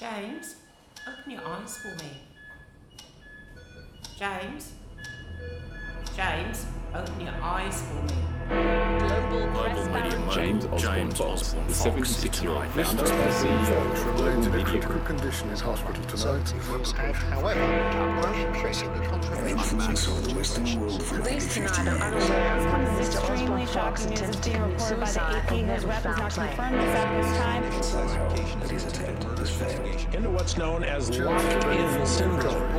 James, open your eyes for me. James? James, open your eyes for me. Global Media Money, James Osborne James Fox, Osborne the Fox, 76-year-old founder and CEO of Global Remains in a Media critical Group. condition in hospital tonight. However, increasingly controversial. Police tonight are unaware of when Mr. Osborne Fox attempted to commit suicide and never found claim. that he's attempted has failed. Into what's known as locked-in syndrome.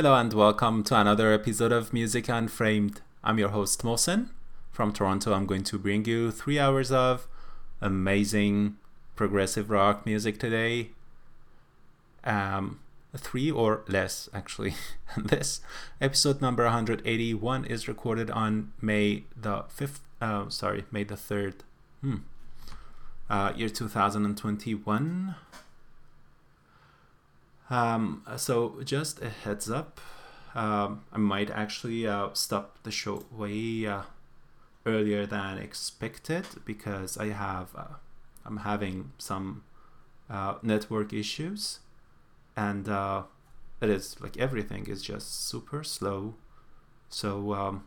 Hello and welcome to another episode of Music Unframed. I'm your host Mohsen. From Toronto, I'm going to bring you three hours of amazing progressive rock music today. Um, three or less, actually. this episode number 181 is recorded on May the 5th, uh, sorry, May the 3rd, hmm. uh, year 2021. Um, so just a heads up, um, I might actually uh, stop the show way uh, earlier than expected because I have uh, I'm having some uh, network issues, and uh, it is like everything is just super slow. So um,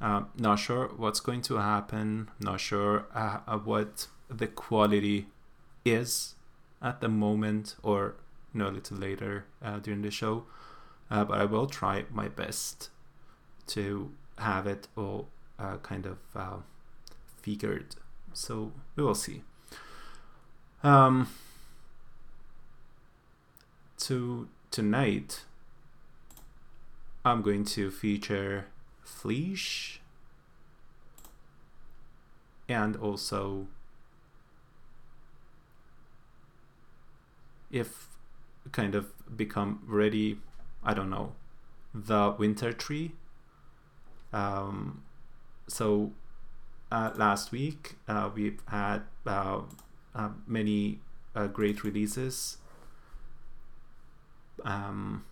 uh, not sure what's going to happen. Not sure uh, what the quality is at the moment or you know, a little later uh, during the show. Uh, but I will try my best to have it all uh, kind of uh, figured. So we will see. Um, to tonight, I'm going to feature Fleesh and also if kind of become ready i don't know the winter tree. Um, so uh, last week uh, we've had uh, uh many uh, great releases. Um,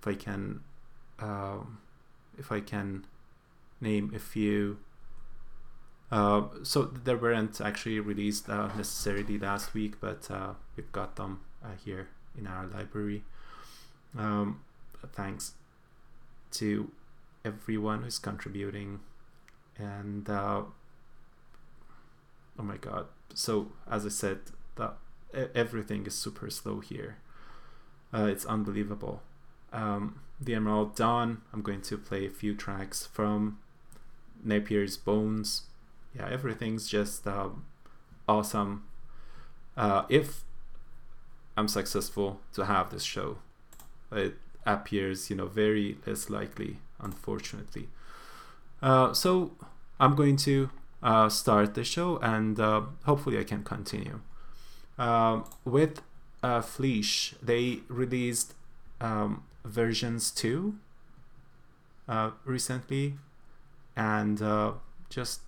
if i can um, if i can name a few. Uh, so they weren't actually released uh, necessarily last week, but uh, we've got them uh, here in our library. Um, thanks to everyone who's contributing, and uh, oh my god! So as I said, everything is super slow here. Uh, it's unbelievable. Um, the Emerald Dawn. I'm going to play a few tracks from Napier's Bones yeah, everything's just um, awesome. Uh, if I'm successful to have this show, it appears, you know, very less likely, unfortunately. Uh, so I'm going to uh, start the show, and uh, hopefully I can continue. Um, with uh, Fleesh, they released um, versions two uh, recently, and uh, just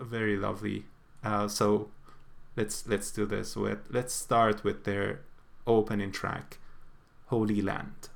very lovely. Uh, so let's let's do this with let's start with their opening track, Holy Land.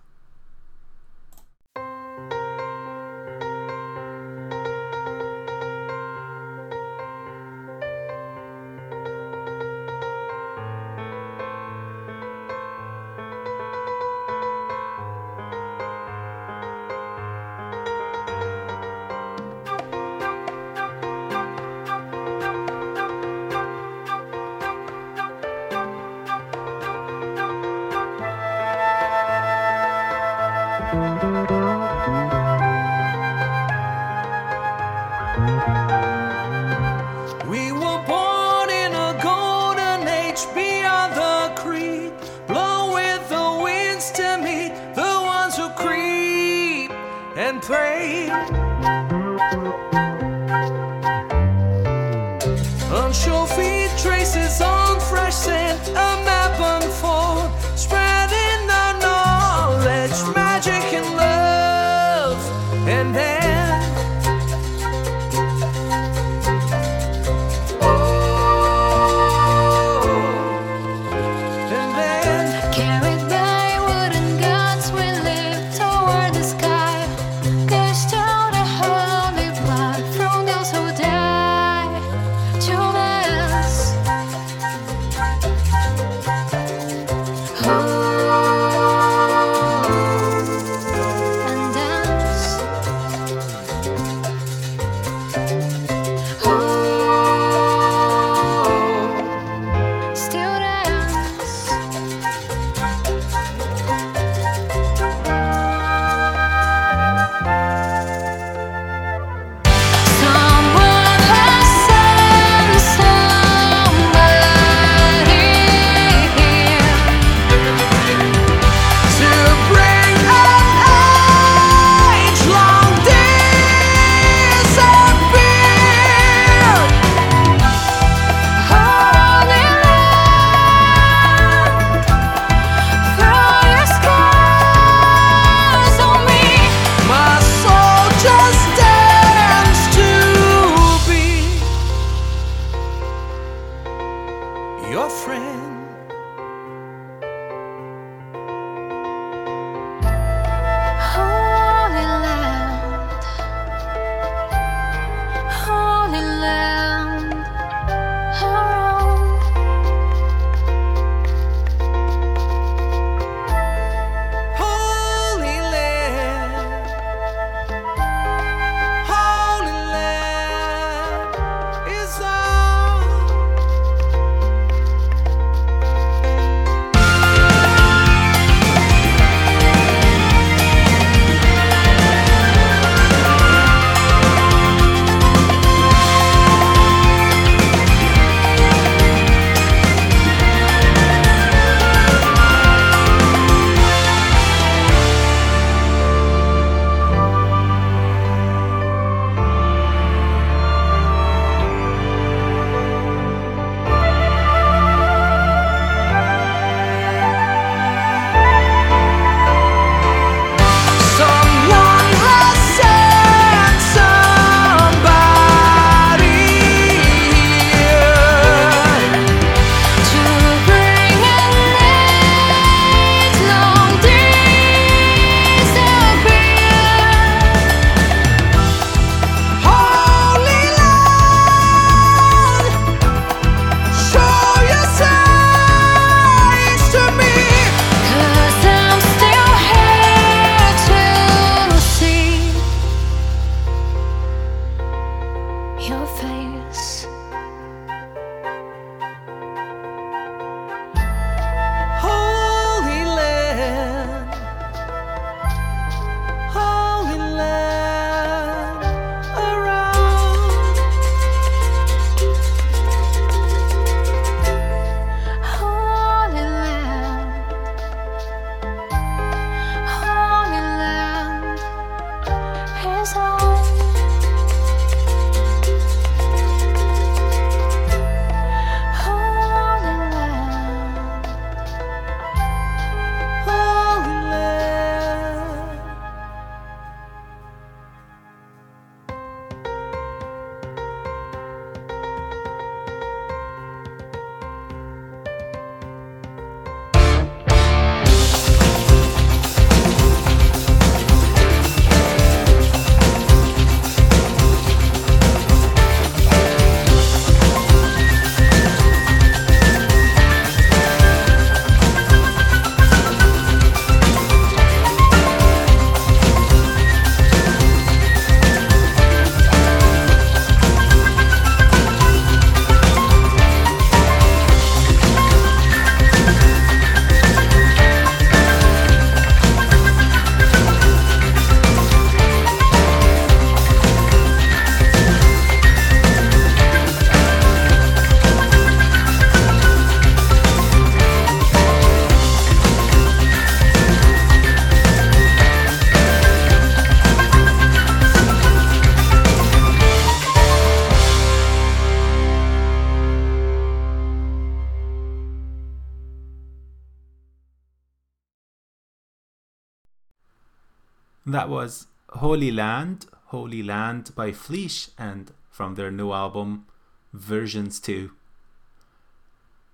Was Holy Land, Holy Land by Fleesh, and from their new album Versions 2.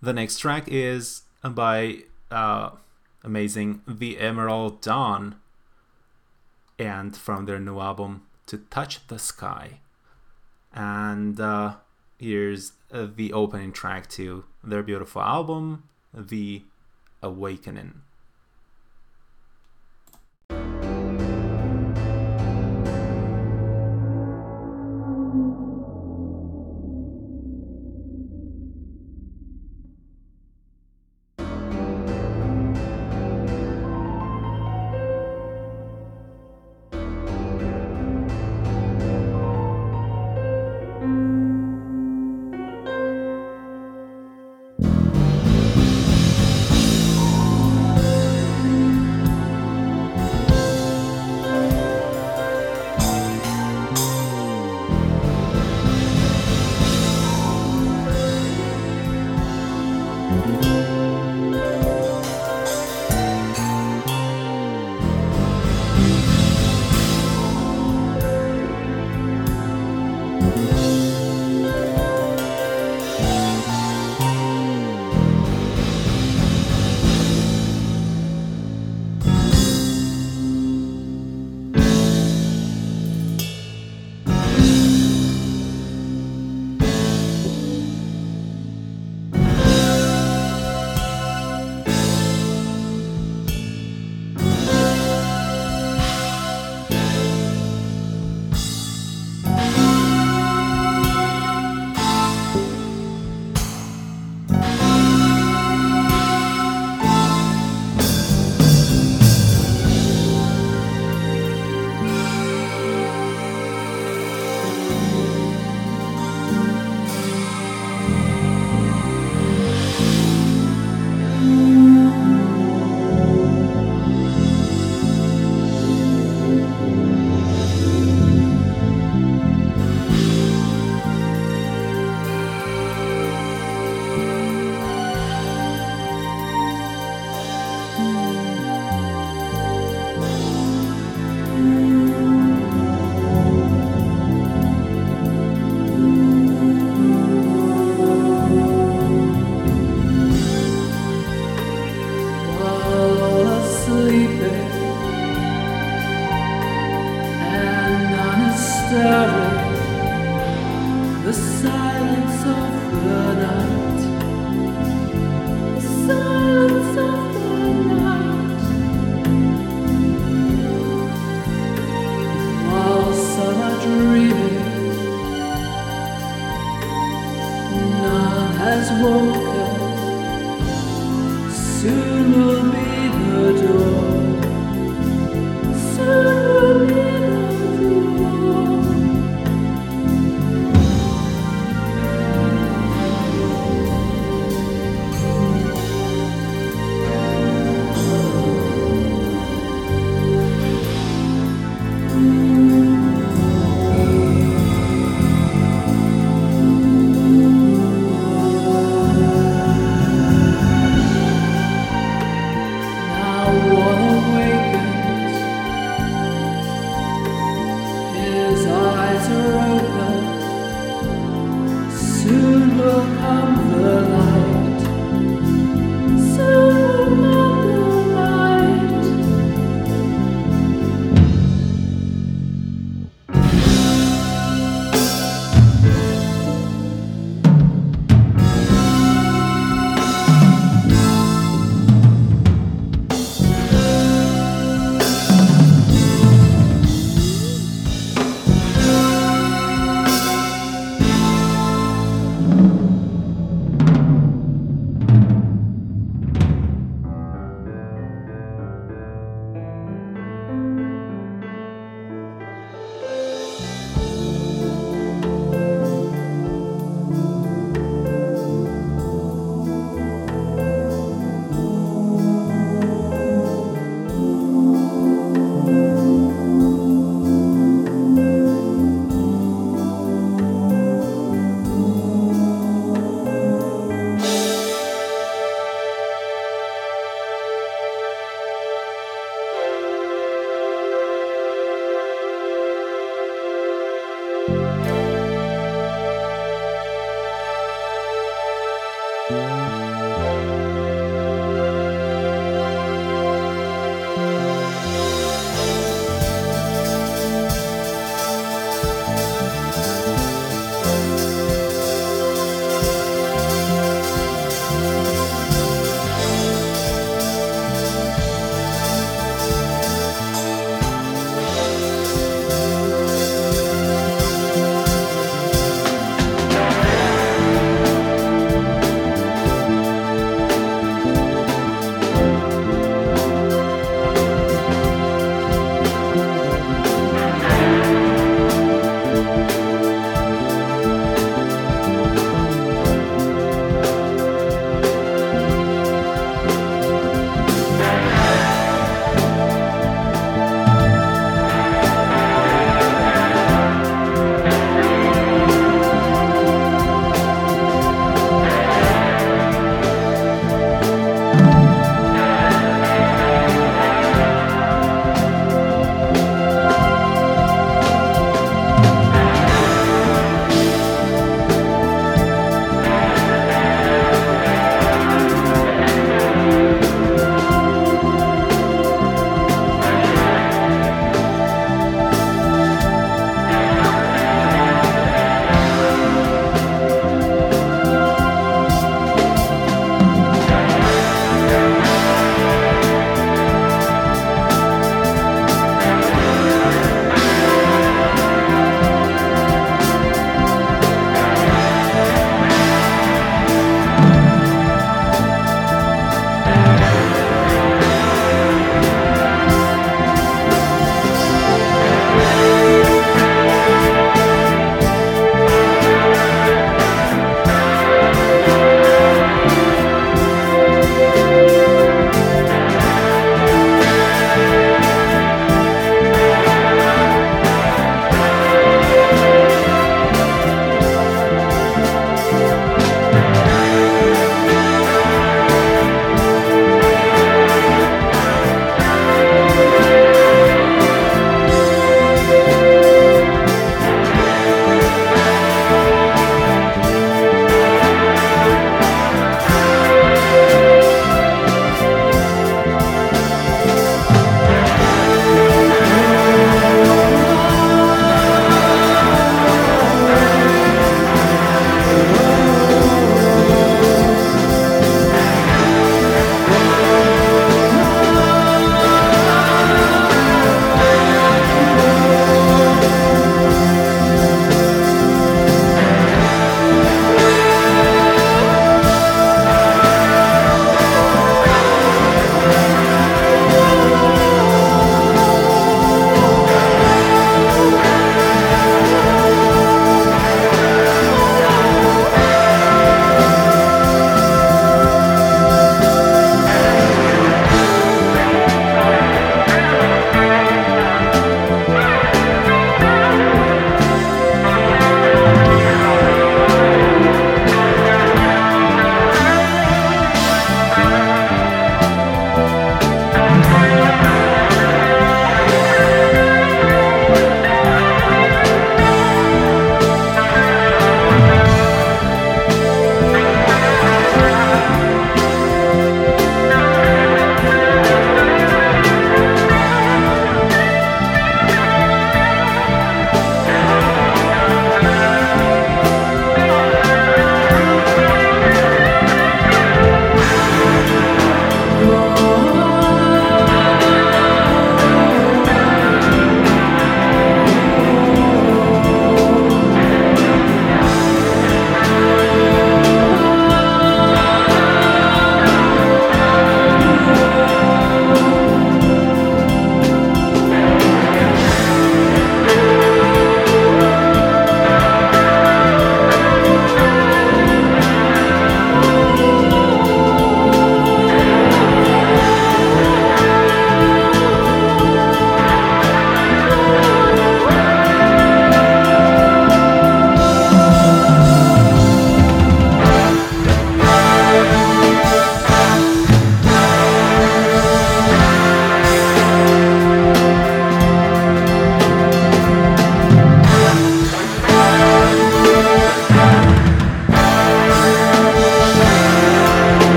The next track is by uh, amazing The Emerald Dawn, and from their new album To Touch the Sky. And uh, here's the opening track to their beautiful album, The Awakening.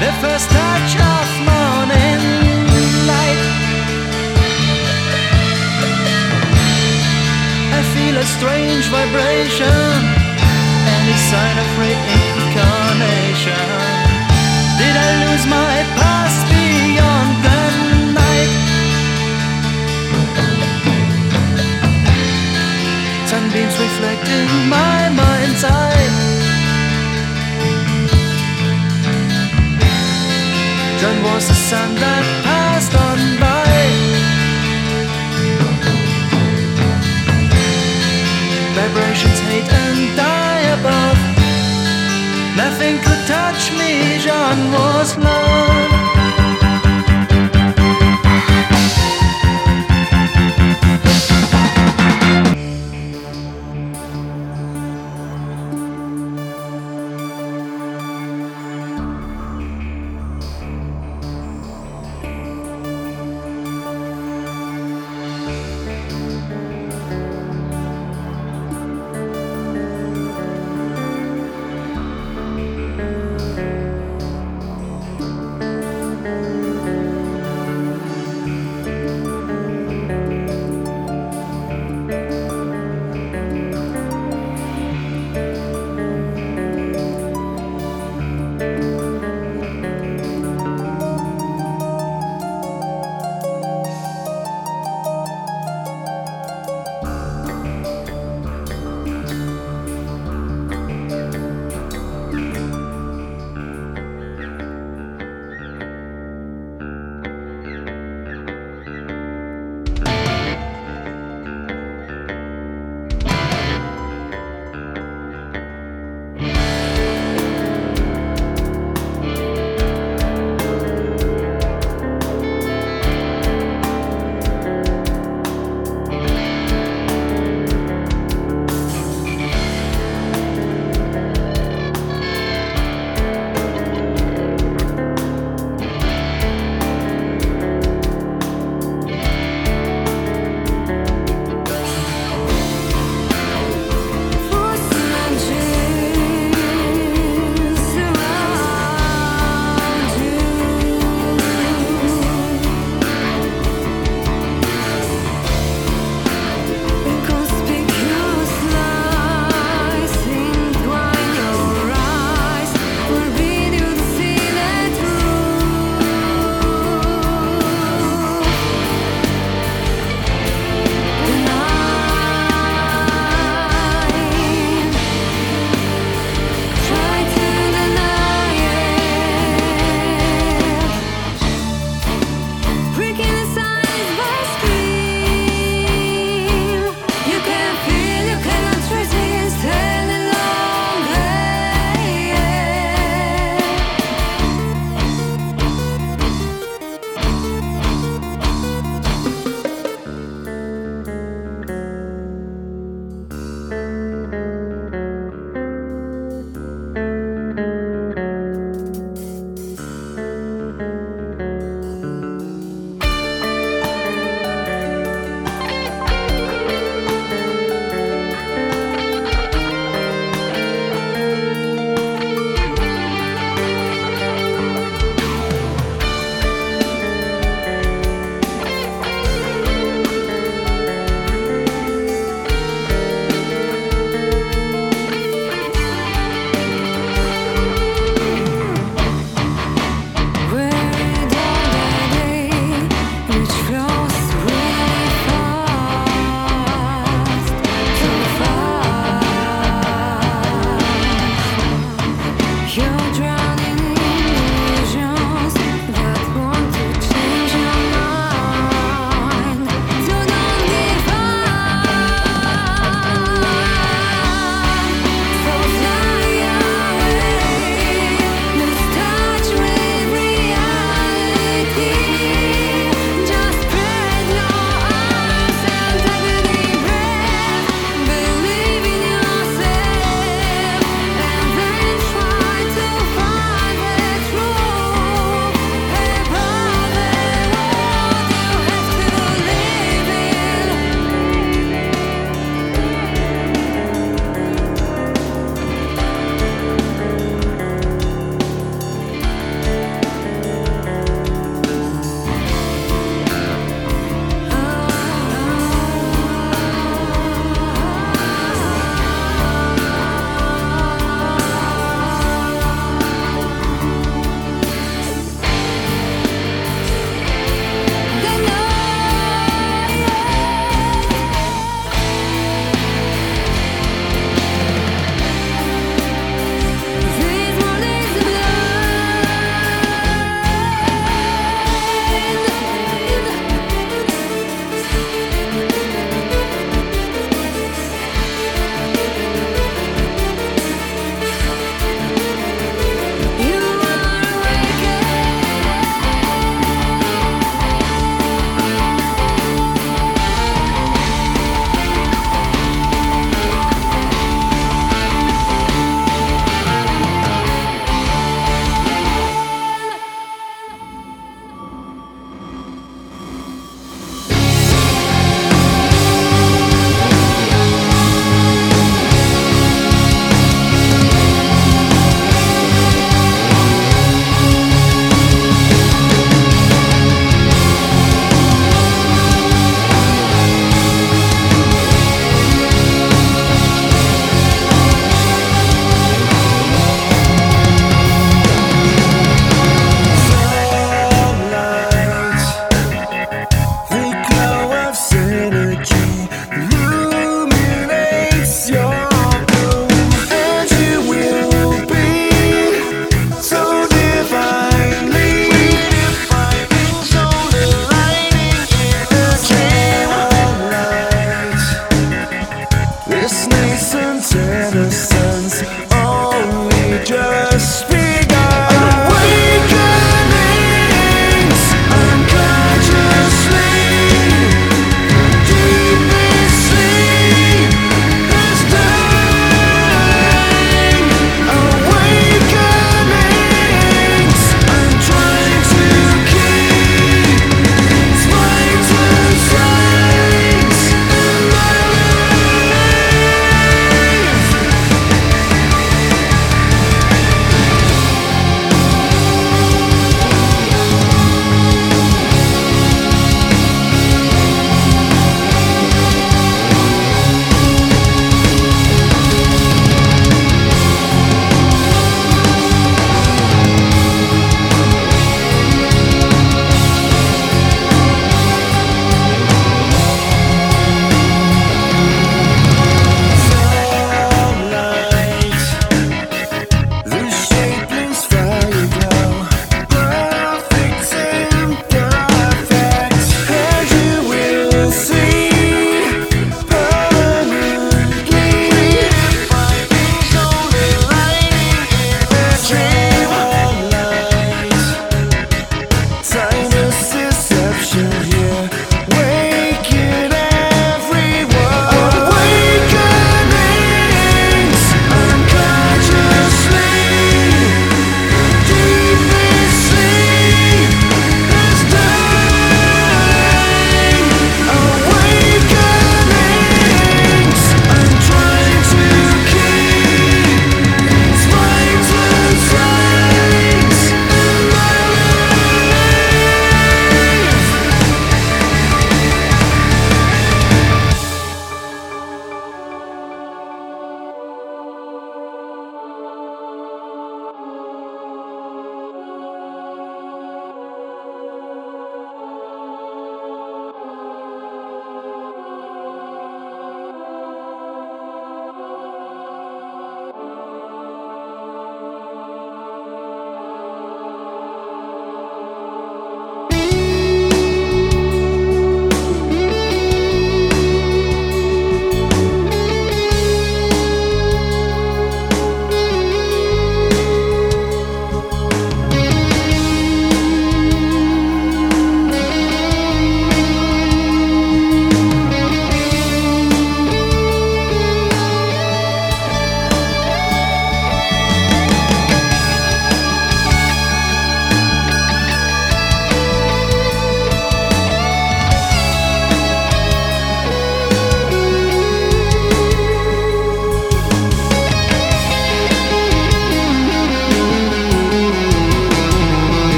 The first touch of morning light. I feel a strange vibration, any sign of reincarnation. Did I lose my past beyond the night? Sunbeams reflect in my mind's eye. John was the sun that passed on by. Vibrations hate and die above. Nothing could touch me, John was love.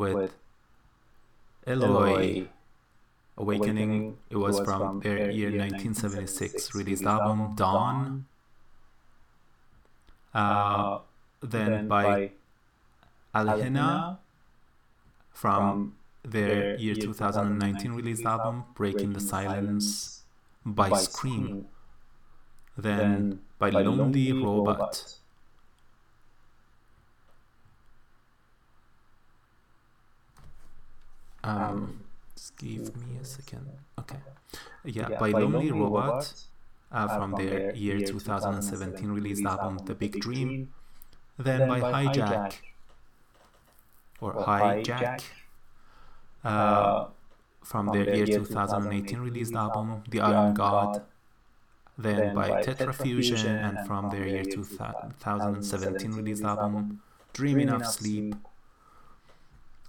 With Eloy. Awakening, it was from their year 1976 released album Dawn. Uh, then by Alhena from their year 2019 released album Breaking the Silence by Scream. Then by Lonely Robot. Um, just give me a second. Okay. Yeah, by Lonely Robot uh, from their year 2017 released album The Big Dream. Then by Hijack or Hijack uh, from their year 2018 released album The Iron God. Then by Tetrafusion and from their year 2017 released album Dreaming of Sleep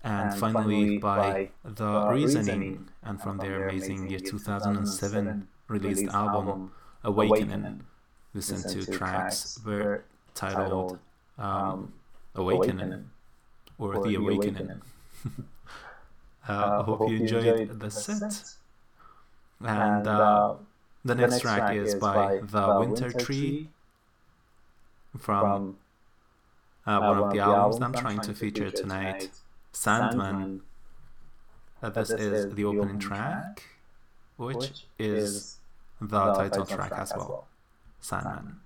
and, finally by The Reasoning, and from their amazing year 2007 released album Awakening. Listen to tracks were titled um, Awakening or The Awakening. uh, I hope you enjoyed the set. And uh, the next track is by The Winter Tree from uh, one of the albums I'm trying to feature tonight. Sandman. Uh, this, this is the opening track, which, which is the title track as well. Sandman.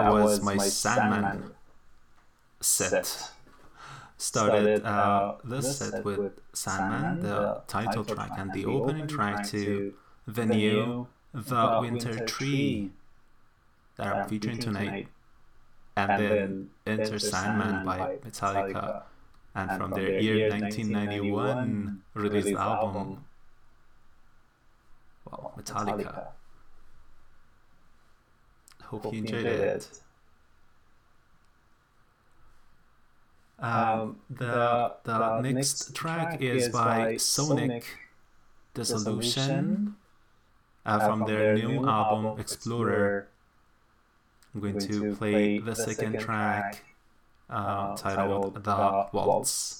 And that was my Sandman set. Started uh, the set with Sandman, the title track, and the opening track to the new The Winter Tree. That I'm featuring tonight, and then Enter Sandman by Metallica, and from their year 1991 released album, well, Metallica. Hope you enjoyed it. Um, the the next track is by Sonic Dissolution uh, from their new album Explorer. I'm going to play the second track uh, titled The Waltz. If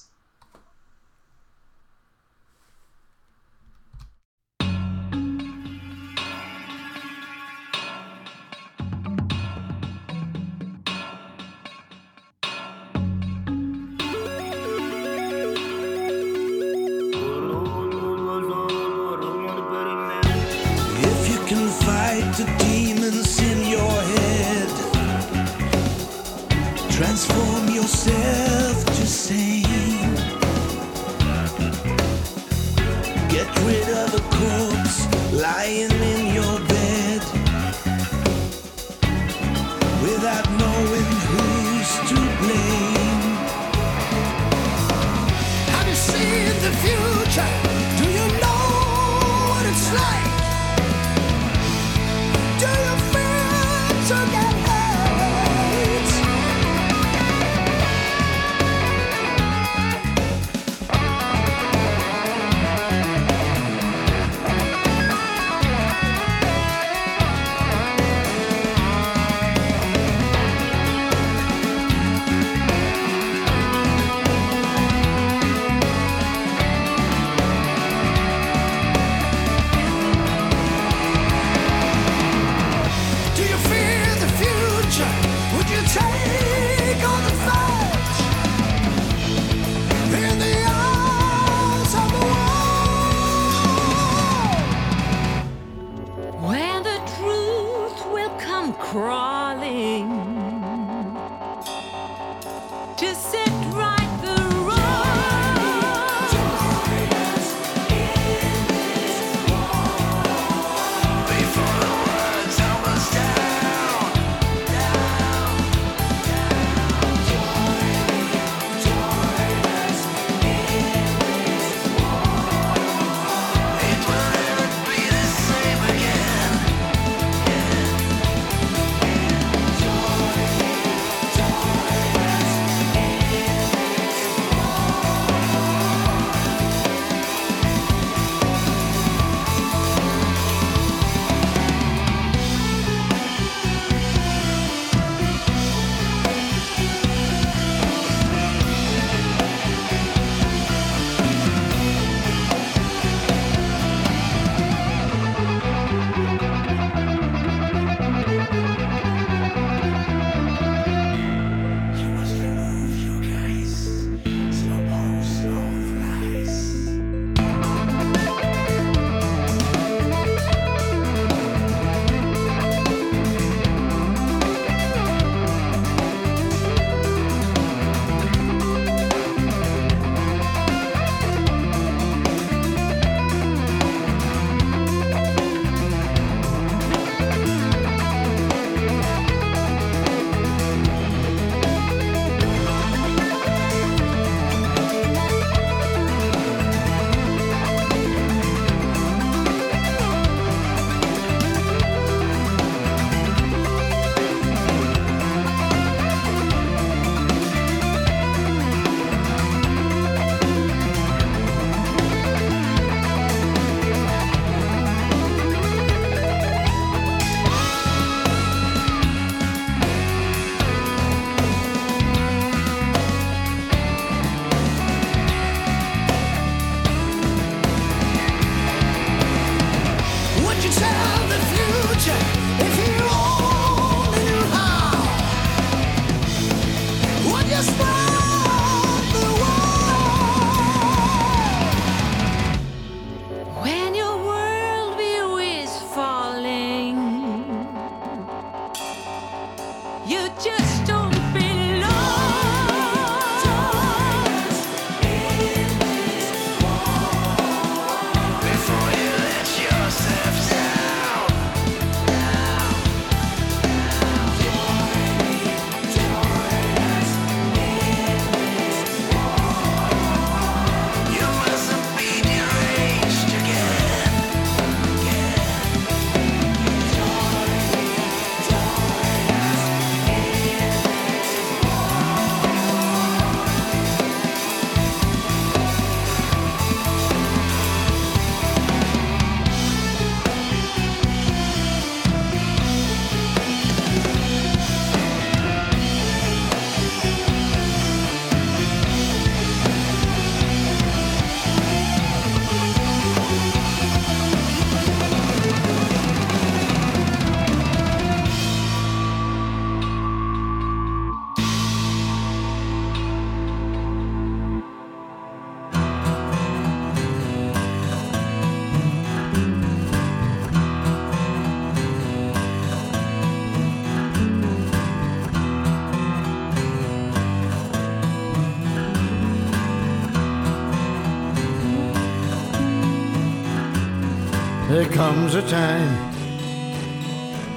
comes a time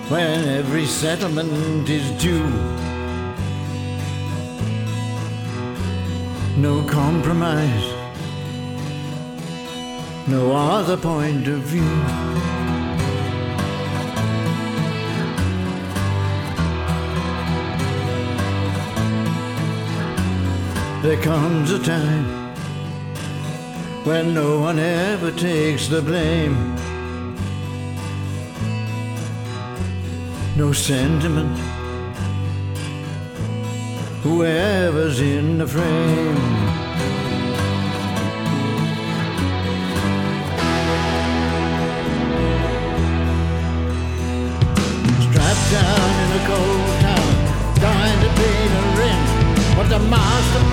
when every settlement is due. No compromise, no other point of view. There comes a time when no one ever takes the blame. no sentiment. Whoever's in the frame. Strapped down in a cold town, dying to pay the rent, but the master.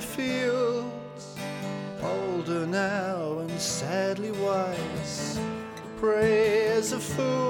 the fields, older now and sadly wise, Pray as a fool.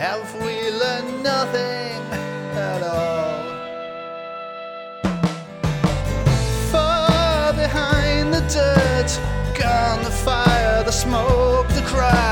have we learned nothing at all? Far behind the dirt, gone the fire, the smoke, the cry.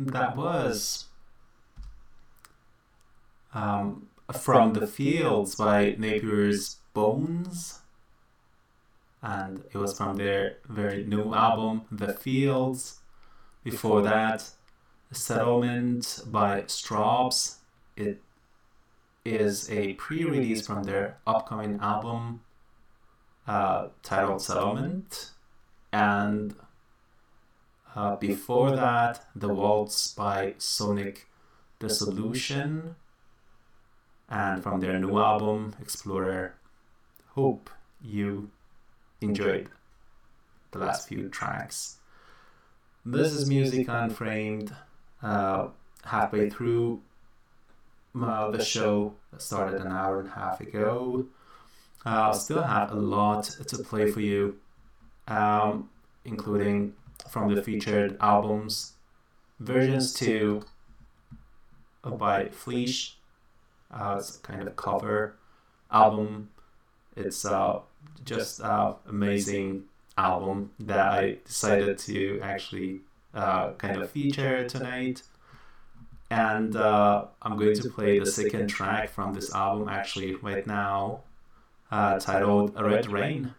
That was um, From the Fields by Napier's Bones. And it was from their very new album, The Fields. Before that, Settlement by Strawbs. It is a pre release from their upcoming album uh, titled Settlement. And uh, before that, The Waltz by Sonic Dissolution. And from their new album, Explorer. Hope you enjoyed the last few tracks. This is Music Unframed. Uh, halfway through uh, the show started an hour and a half ago. Uh, still have a lot to play for you, um, including from the featured albums, versions 2 by Fleesh. Uh, it's kind of cover album. It's uh, just uh, amazing album that I decided to actually uh, kind of feature tonight. And uh, I'm going to play the second track from this album actually right now, uh, titled Red Red rain is coming down. Red rain.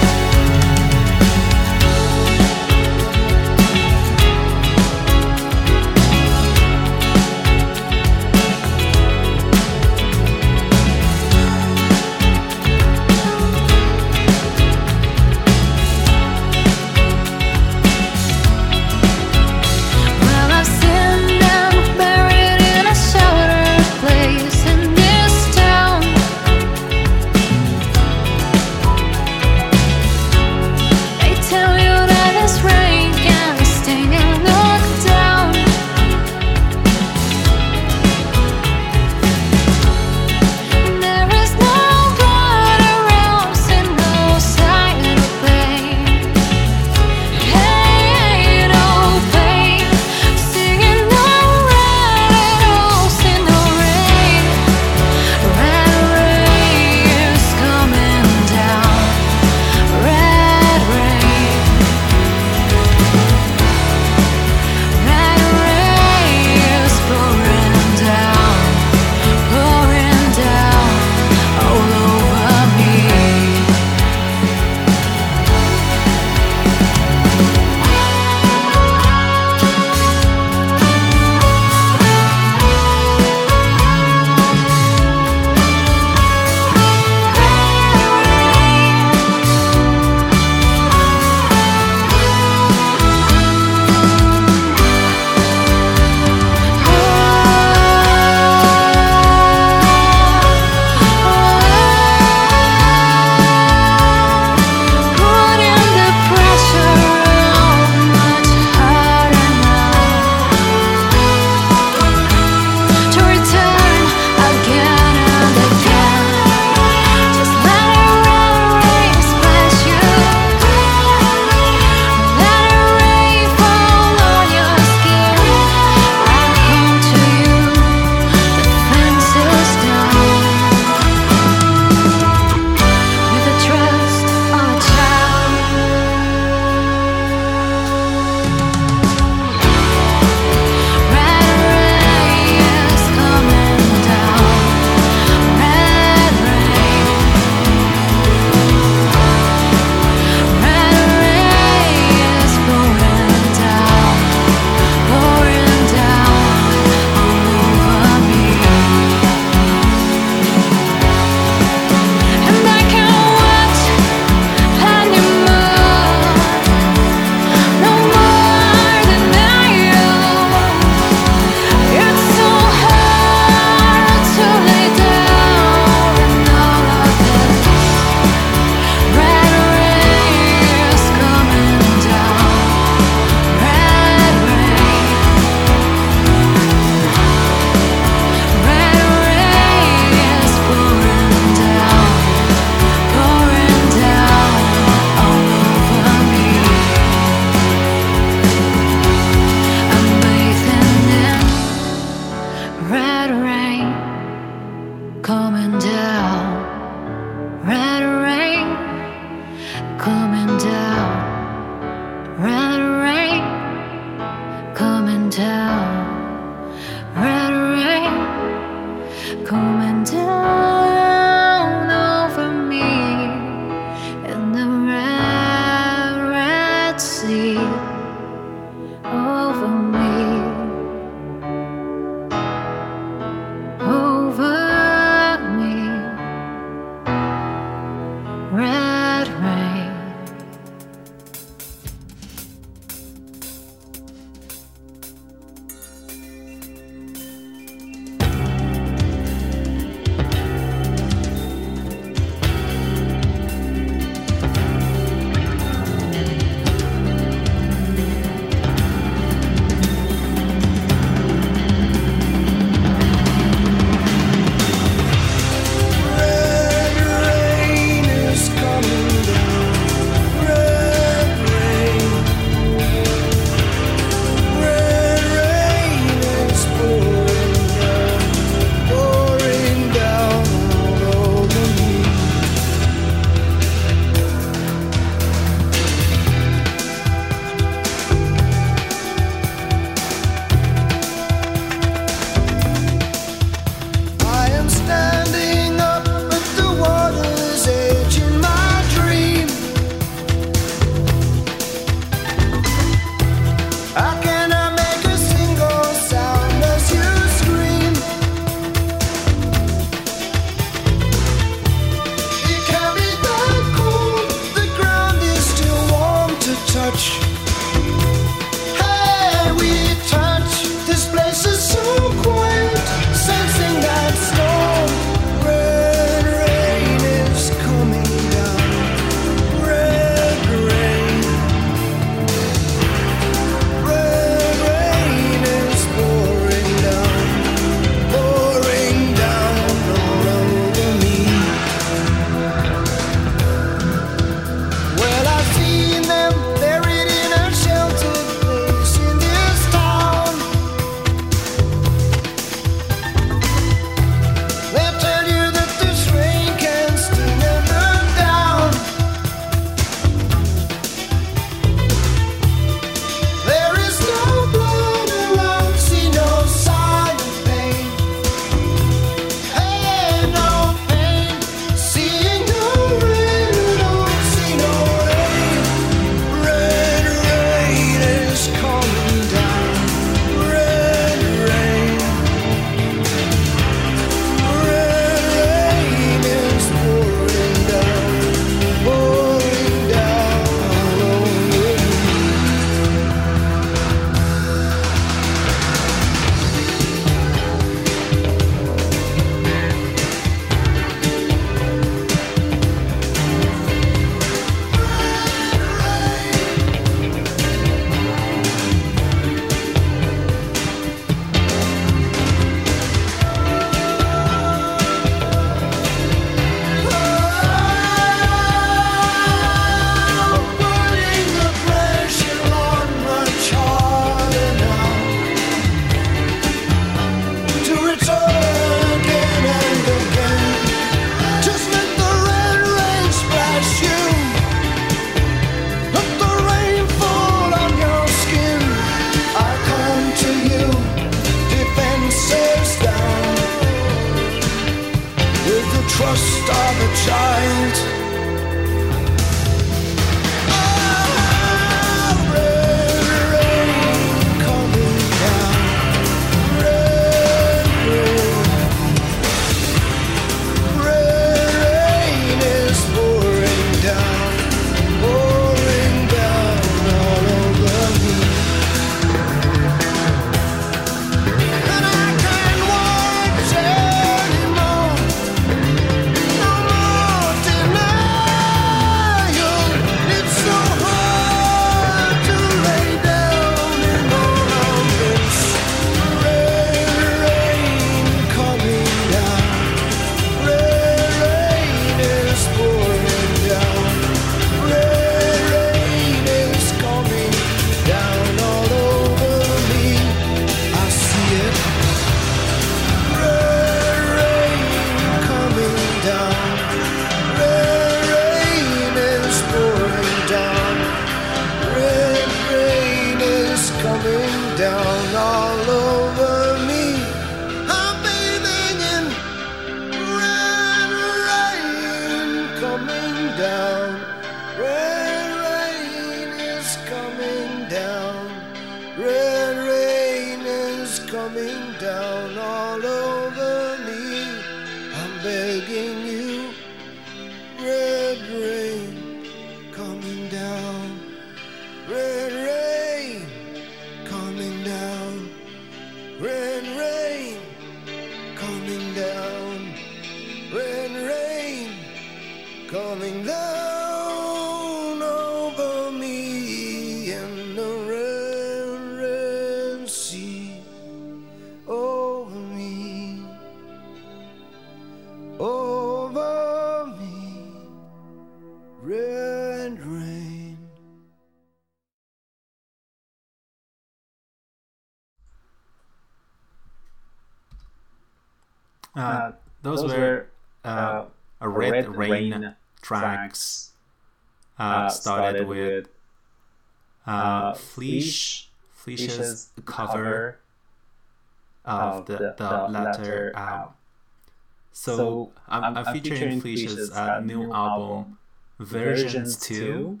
Uh, new album, Versions 2.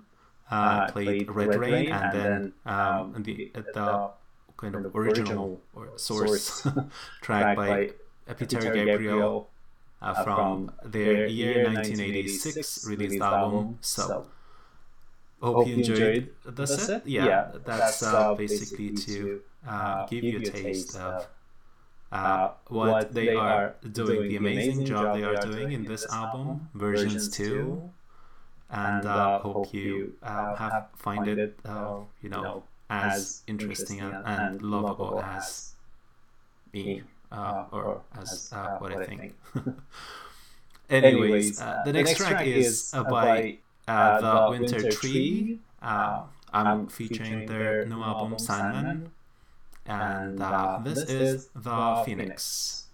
Uh, played Red Rain and then um, the, the kind of original or source track by Peter Gabriel uh, from their year 1986 released album. So, hope you enjoyed the set. Yeah, that's uh, basically to uh, give you a taste of uh, what they are doing, the amazing job they are doing in this album, versions 2. And uh, hope you uh, have find it, uh, you know, as interesting and, and lovable as me uh, or as uh, what I think. Anyways, uh, the next track is uh, by uh, the Winter Tree. Uh, I'm featuring their new album Sandman, and uh, this is the Phoenix. You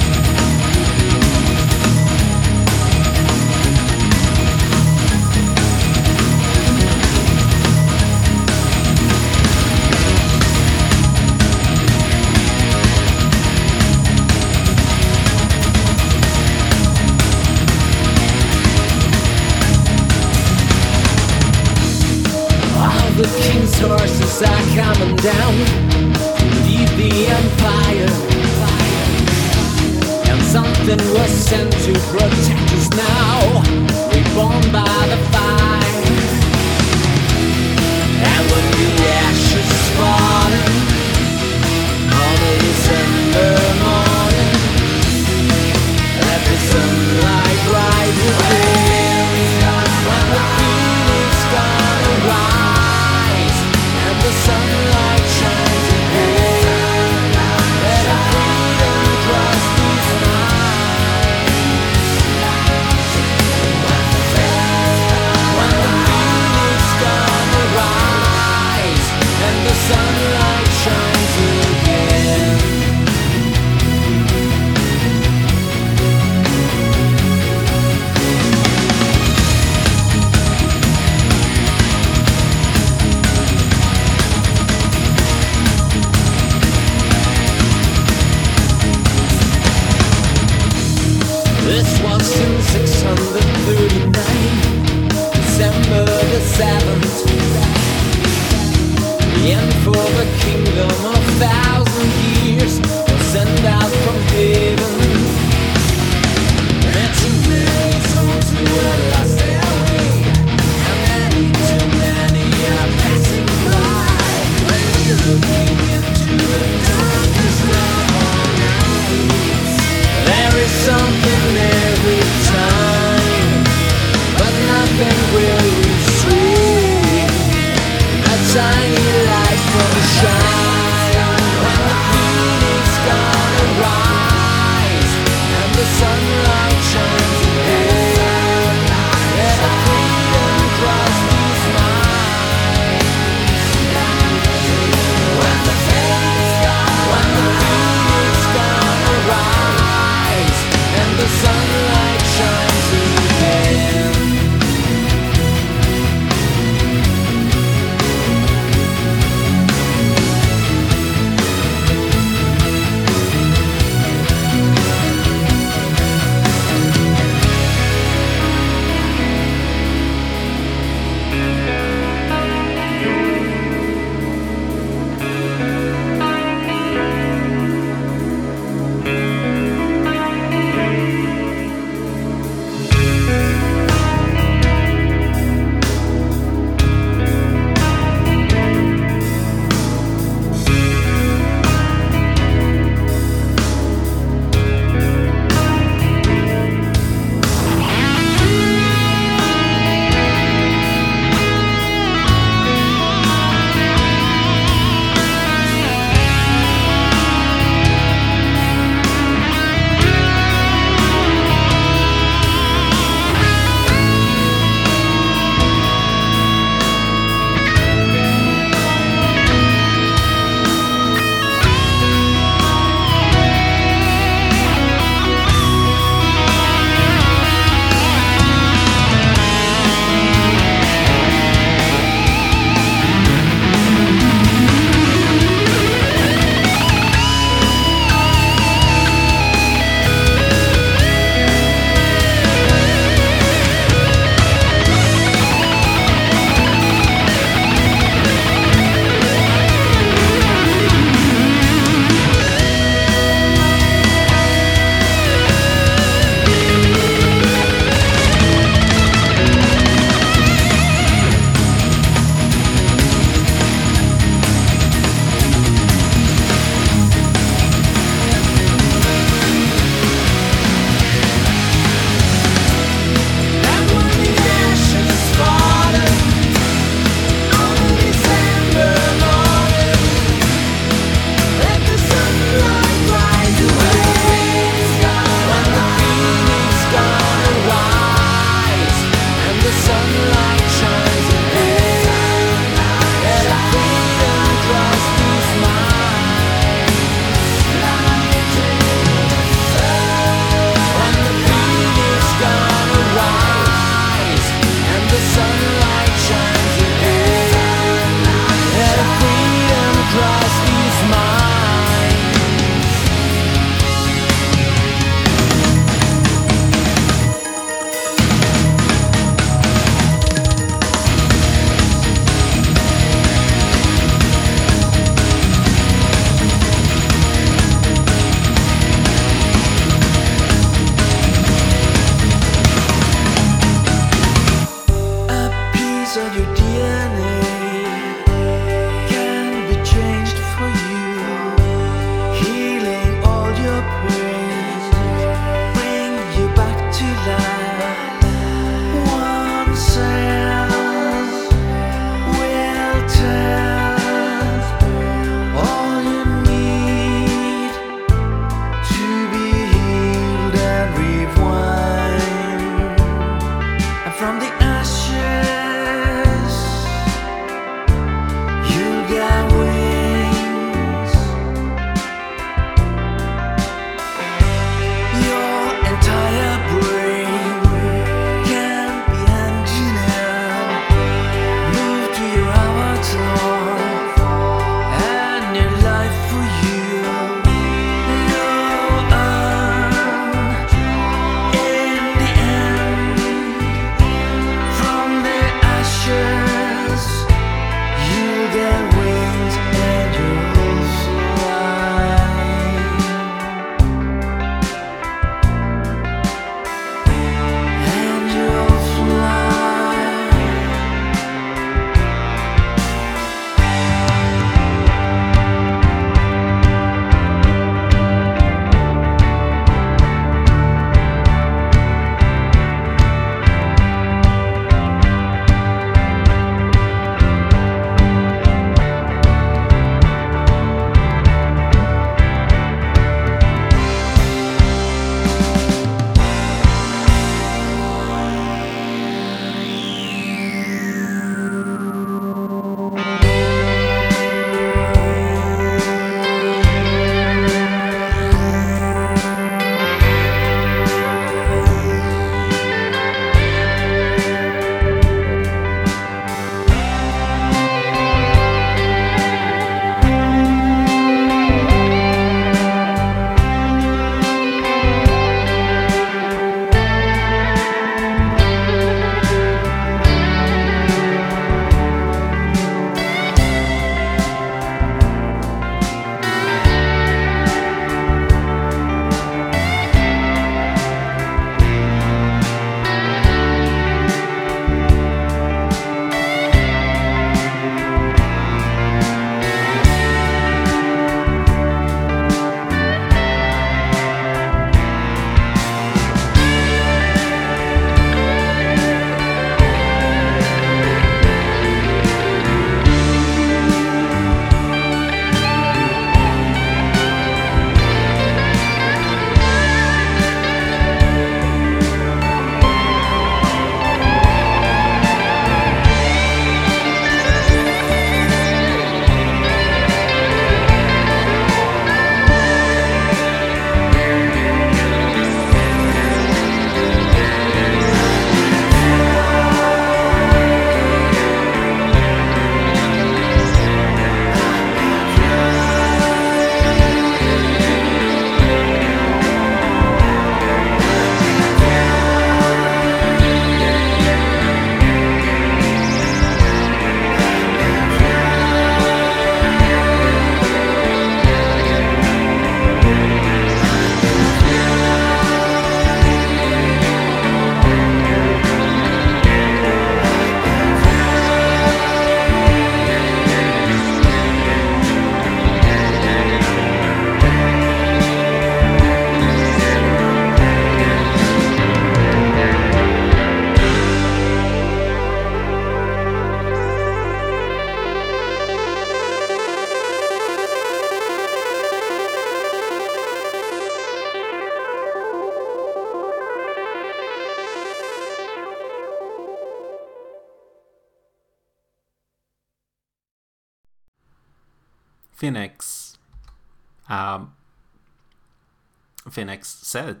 Phoenix said,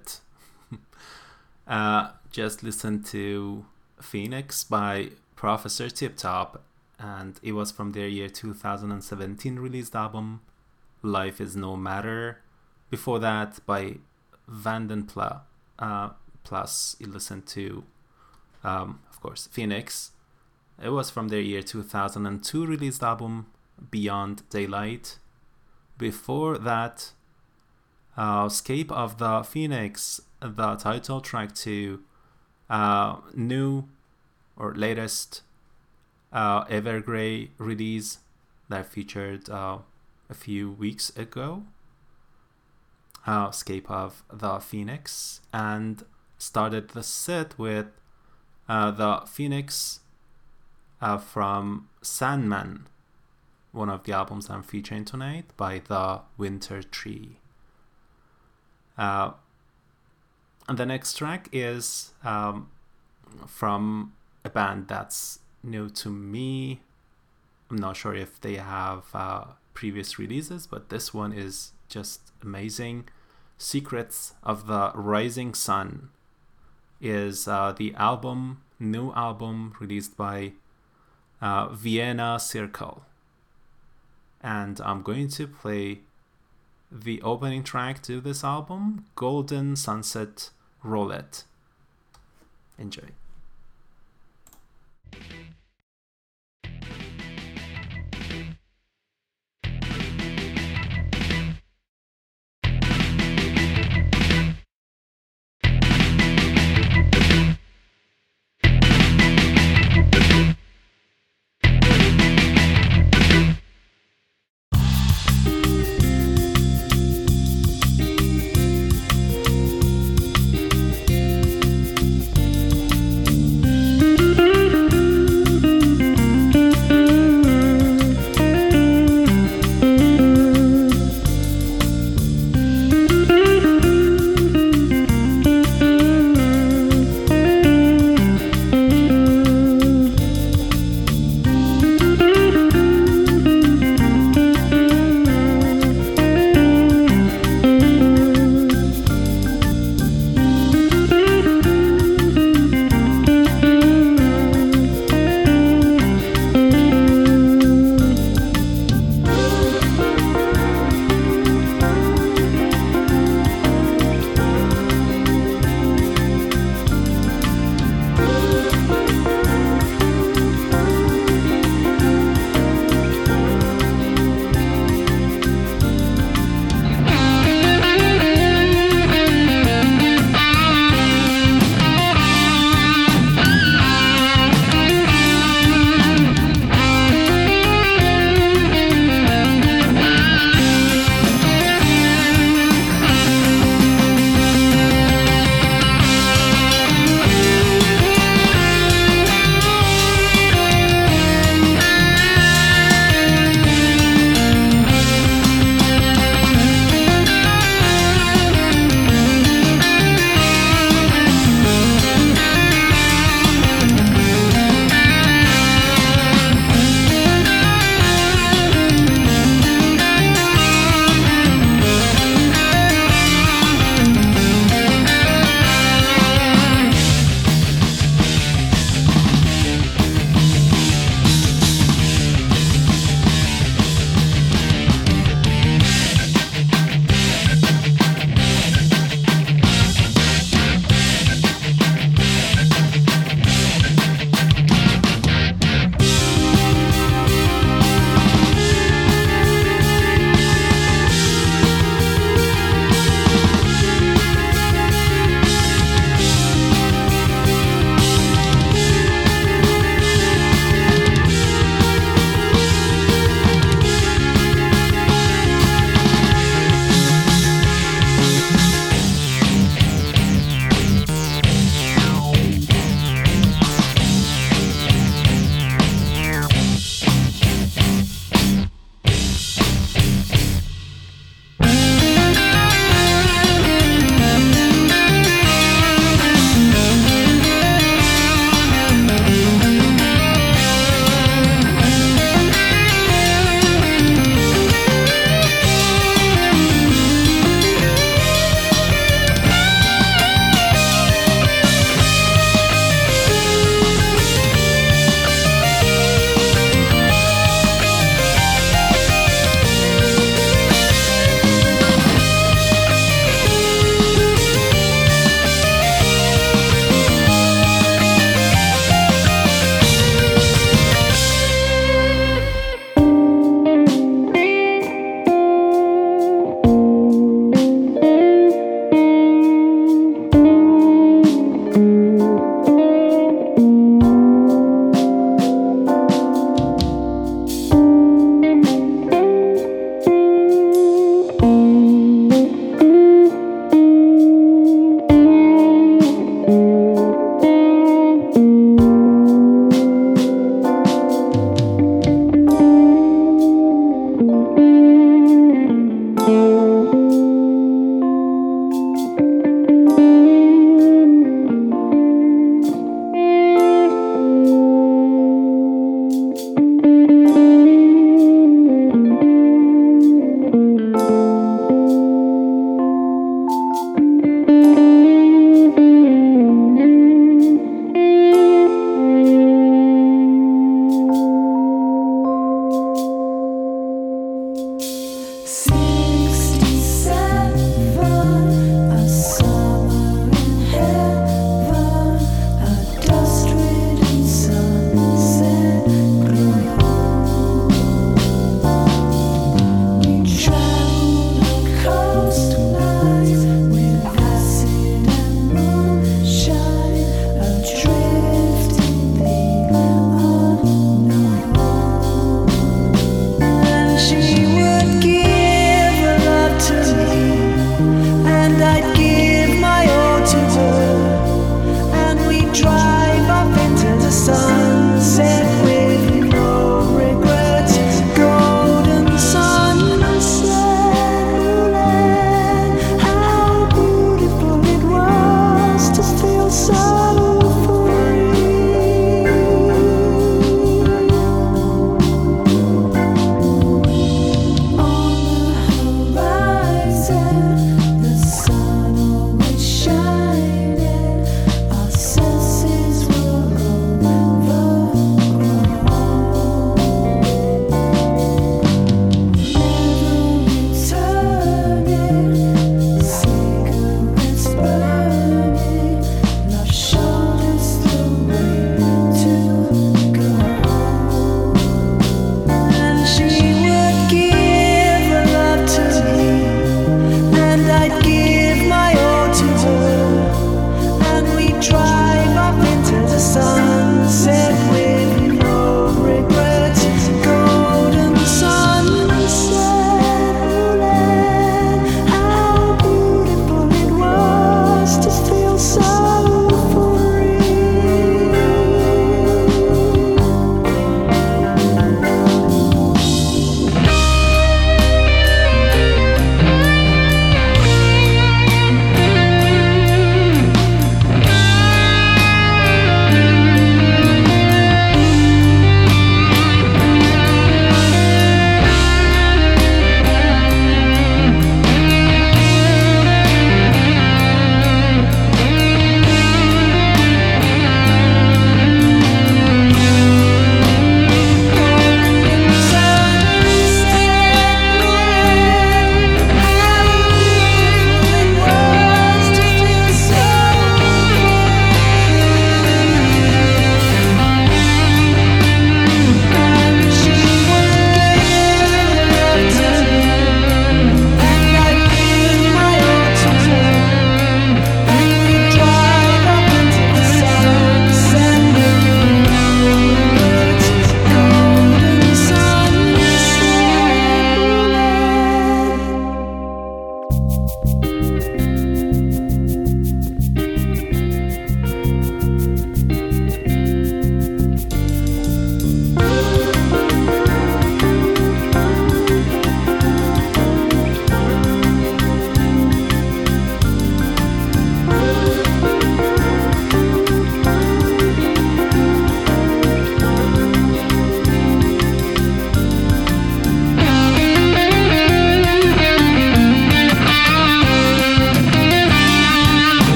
uh, just listen to Phoenix by Professor Tip Top, and it was from their year 2017 released album, Life is No Matter. Before that, by Vanden Pla, uh, Plus, you listened to, um, of course, Phoenix. It was from their year 2002 released album, Beyond Daylight. Before that, uh, Escape of the Phoenix, the title track to uh, new or latest uh, Evergrey release that featured uh, a few weeks ago. Uh, Escape of the Phoenix, and started the set with uh, the Phoenix uh, from Sandman, one of the albums I'm featuring tonight by the Winter Tree. Uh, and the next track is um, from a band that's new to me. I'm not sure if they have uh, previous releases, but this one is just amazing. Secrets of the Rising Sun is uh, the album, new album released by uh, Vienna Circle. And I'm going to play the opening track to this album, Golden Sunset Roulette. Enjoy.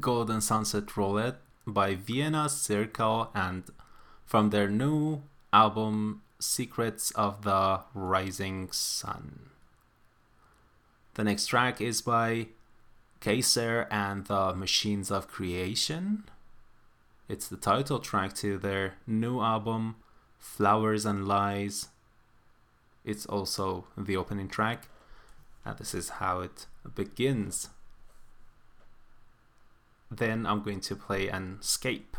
Golden Sunset Roulette by Vienna Circle and from their new album Secrets of the Rising Sun. The next track is by Kaiser and the Machines of Creation. It's the title track to their new album Flowers and Lies. It's also the opening track. And this is how it begins then I'm going to play an escape.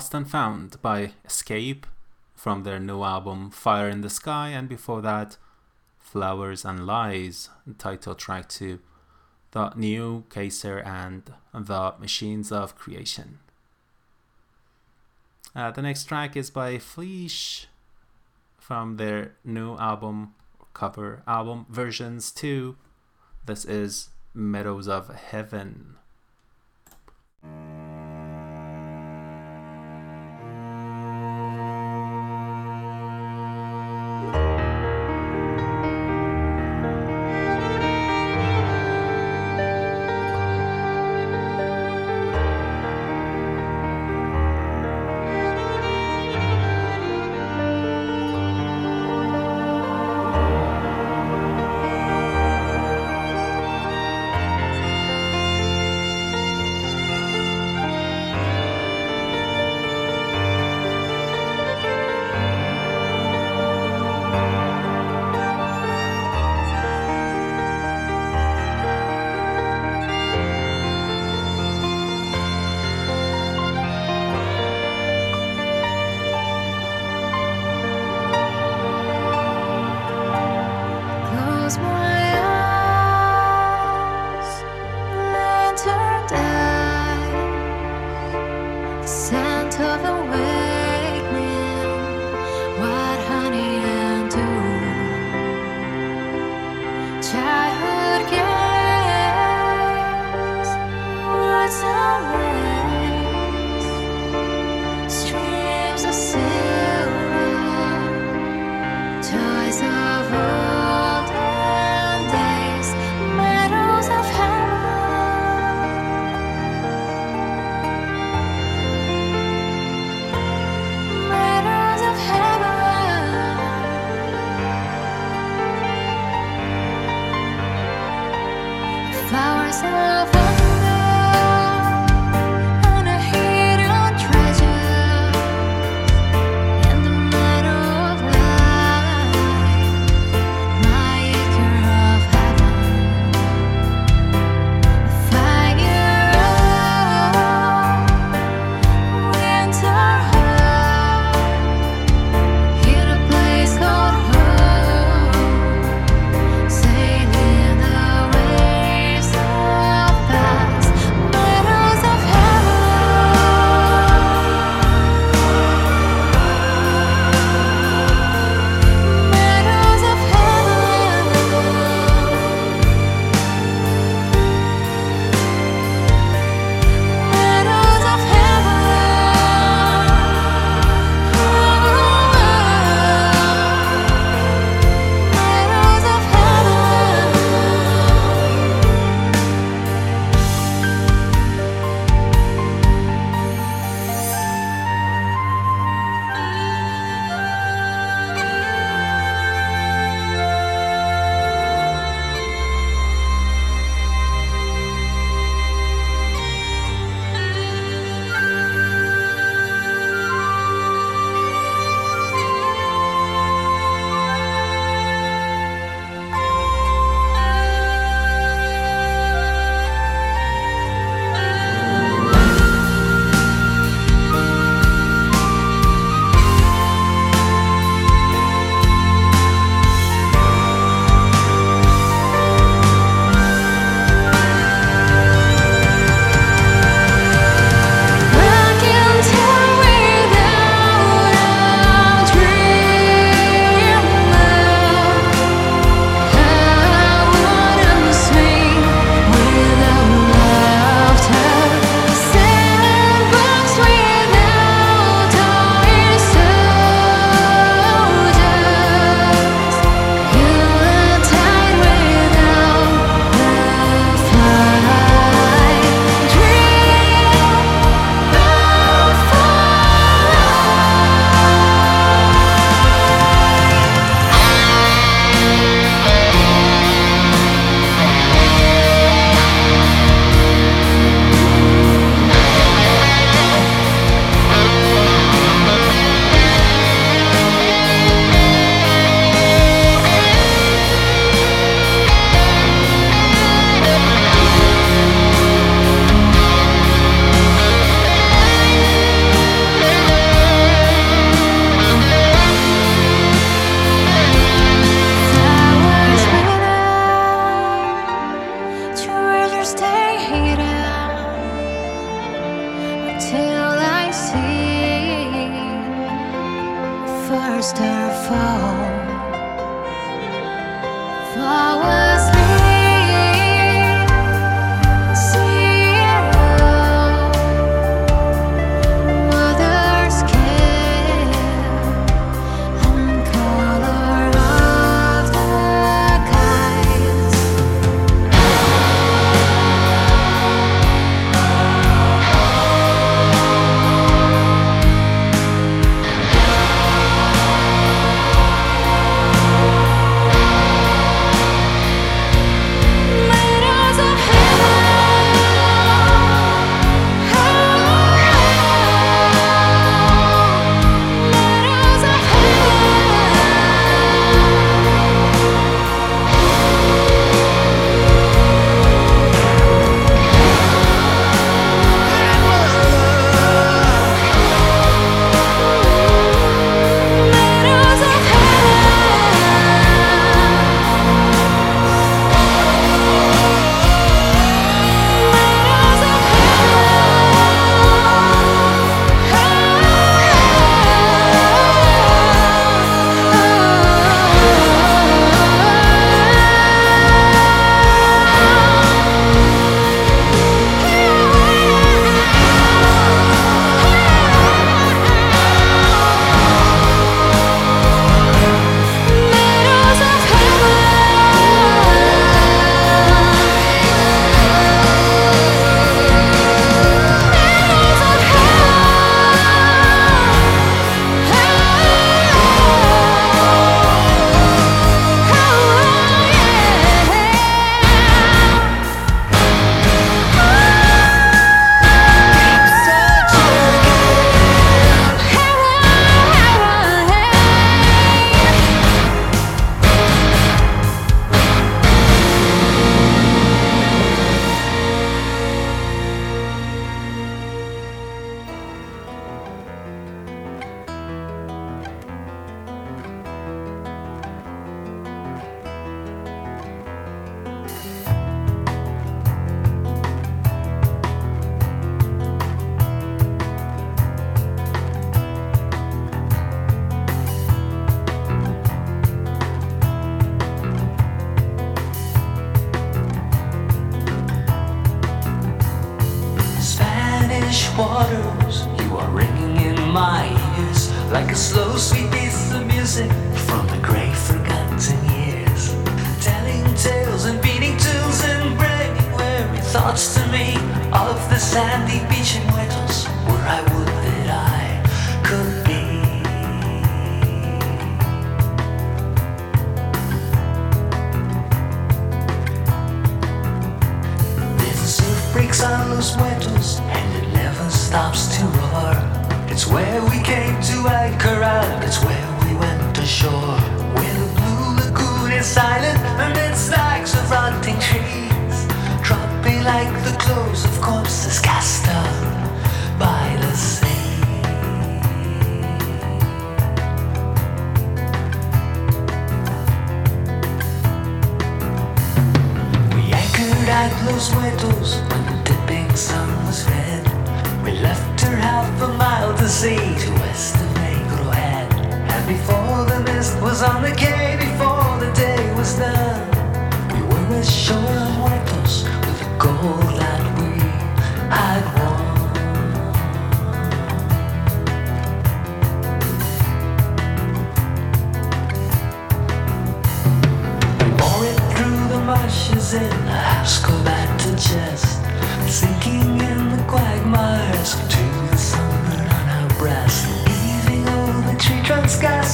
Lost and Found by Escape from their new album Fire in the Sky, and before that, Flowers and Lies, title track to the new Kaiser and the Machines of Creation. Uh, the next track is by Fleesh from their new album, cover album versions 2. This is Meadows of Heaven.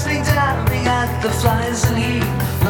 Trunks, gasping, damning at the flies and heat,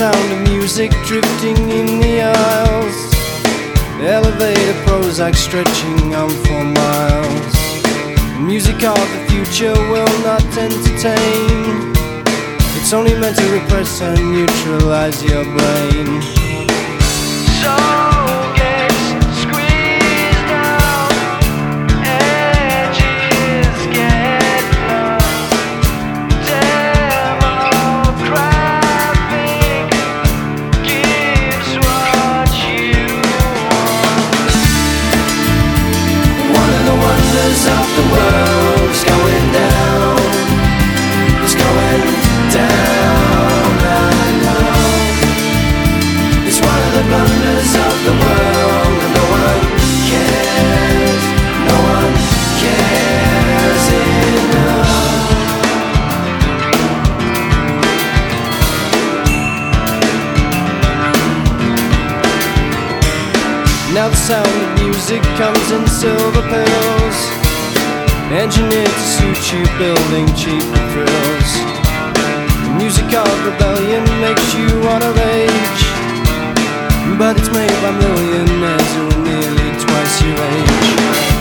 sound of music drifting in the aisles. Elevator Prozac stretching on for miles. Music of the future will not entertain. It's only meant to repress and neutralize your brain. sound music comes in silver pills. Engineered to suit you, building cheap thrills. Music of rebellion makes you wanna rage, but it's made by millionaires who are nearly twice your age.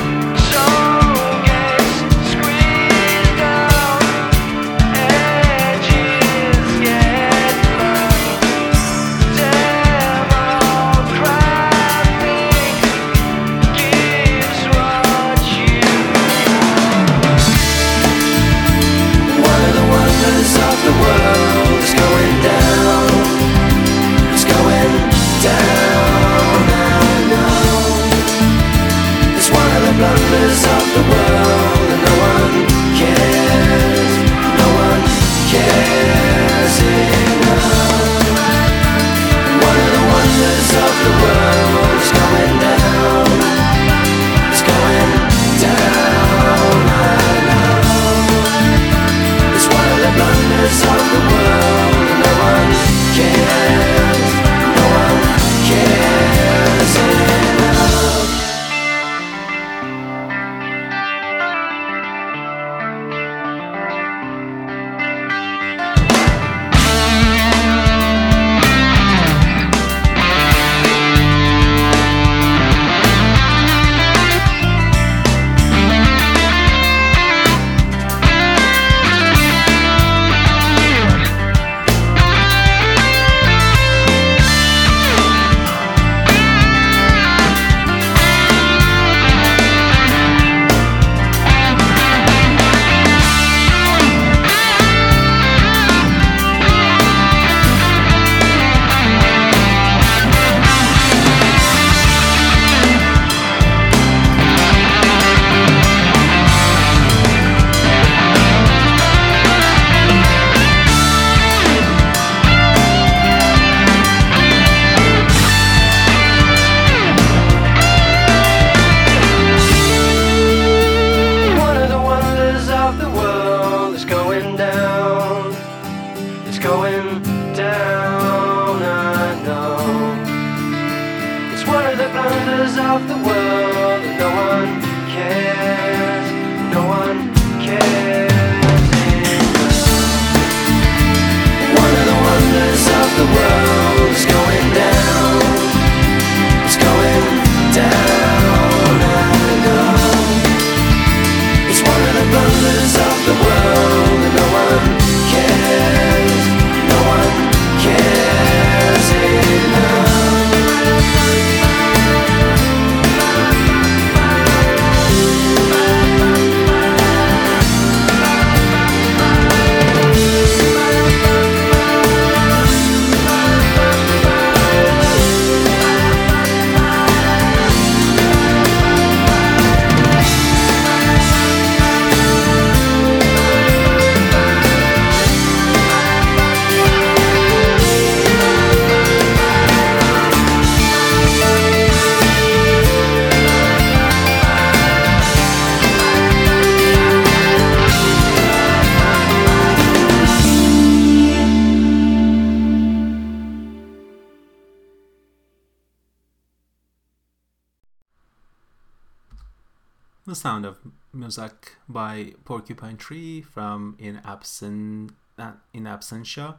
By Porcupine Tree from In Absen uh, In Absentia,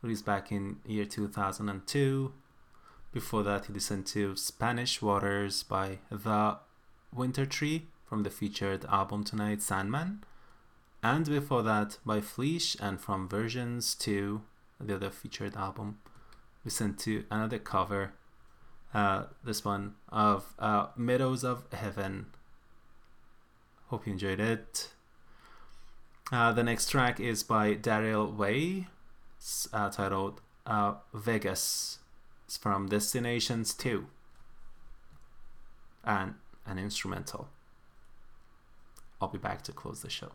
released back in year 2002. Before that, he listened to Spanish Waters by The Winter Tree from the featured album tonight, Sandman. And before that, by Fleesh and from Versions 2, the other featured album, listened to another cover, uh, this one of uh, Meadows of Heaven. Hope you enjoyed it. Uh, the next track is by Daryl Way, s- uh, titled uh, Vegas. It's from Destinations 2 and an instrumental. I'll be back to close the show.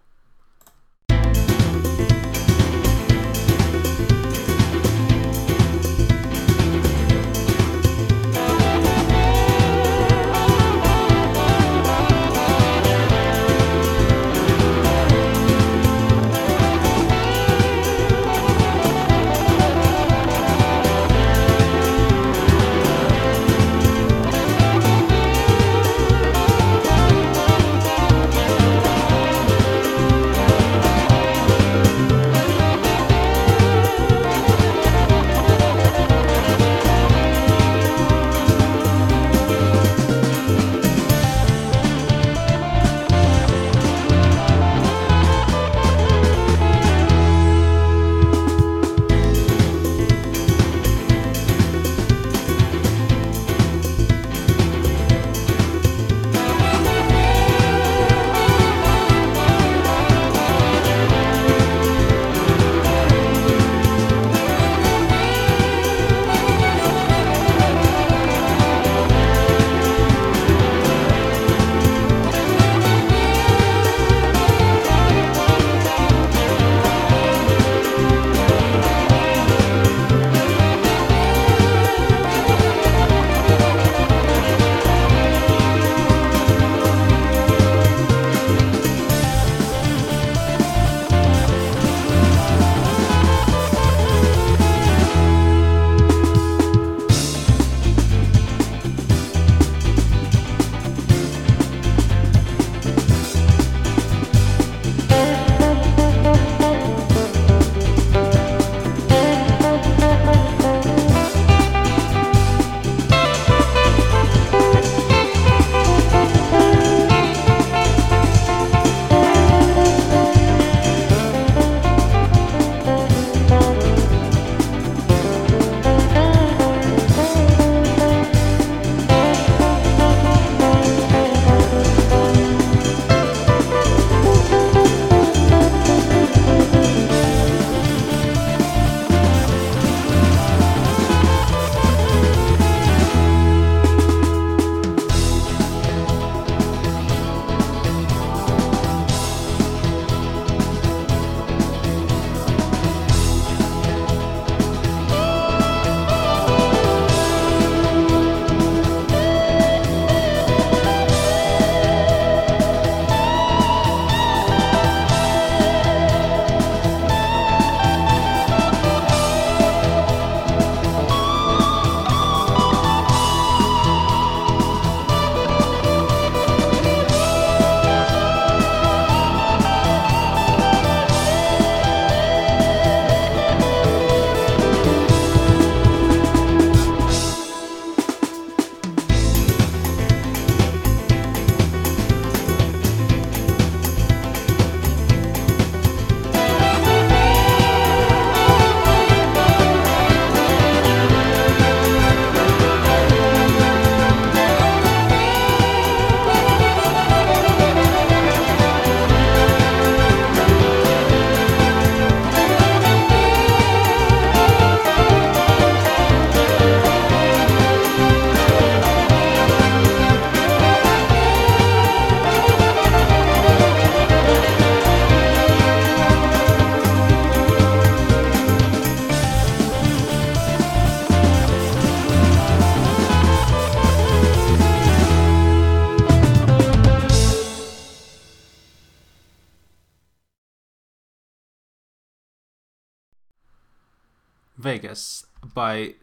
By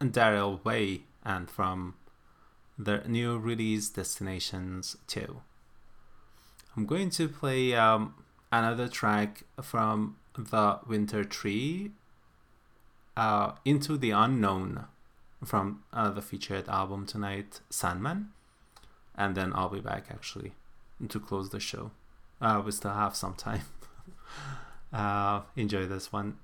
Daryl Way and from their new release Destinations 2. I'm going to play um, another track from the Winter Tree, uh, Into the Unknown, from uh, the featured album tonight, Sandman. And then I'll be back actually to close the show. Uh, we still have some time. uh, enjoy this one.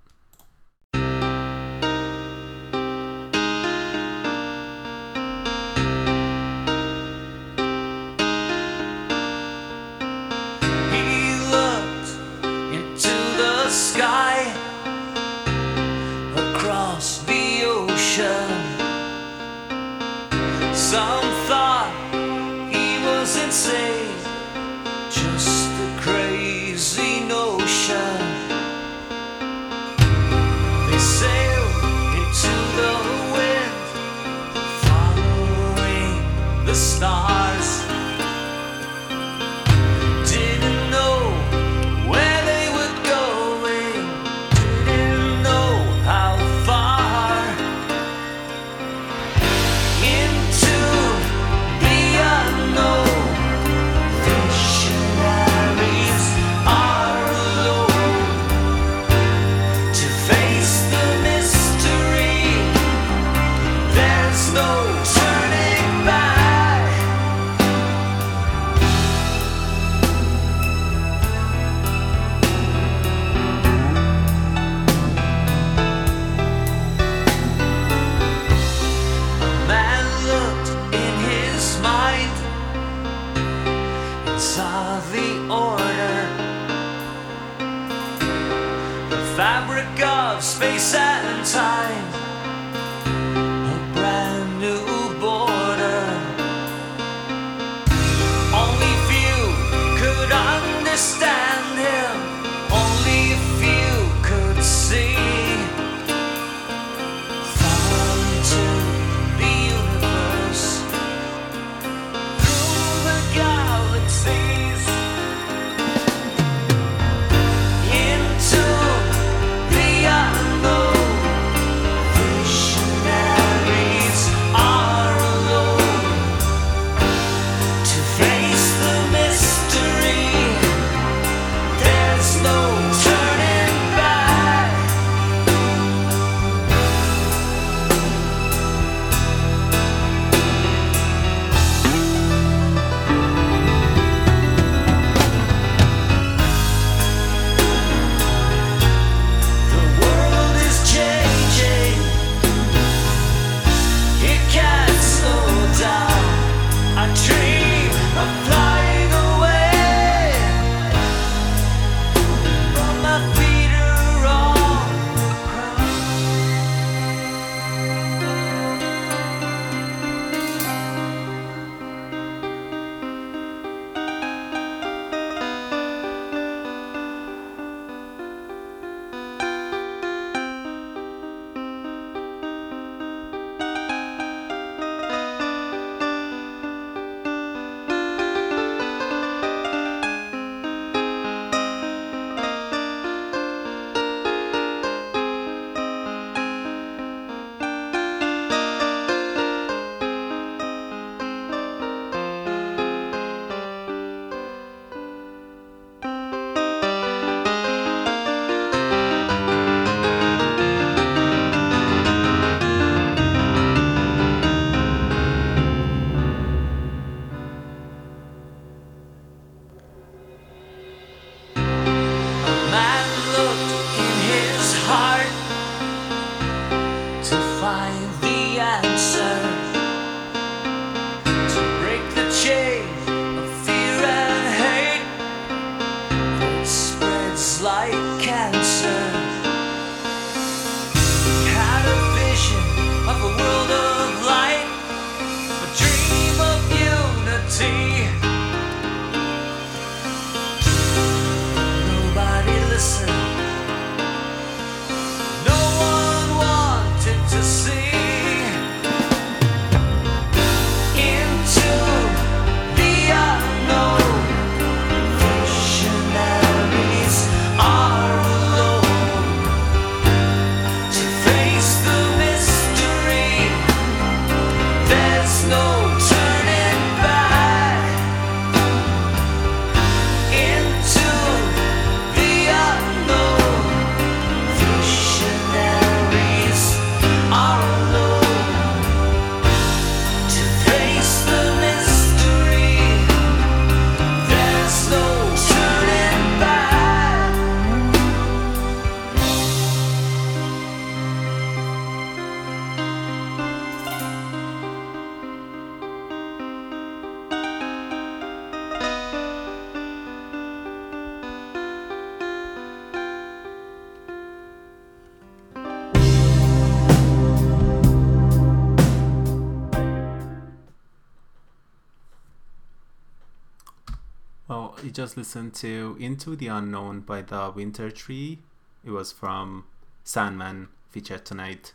Just listened to Into the Unknown by the Winter Tree. It was from Sandman featured tonight.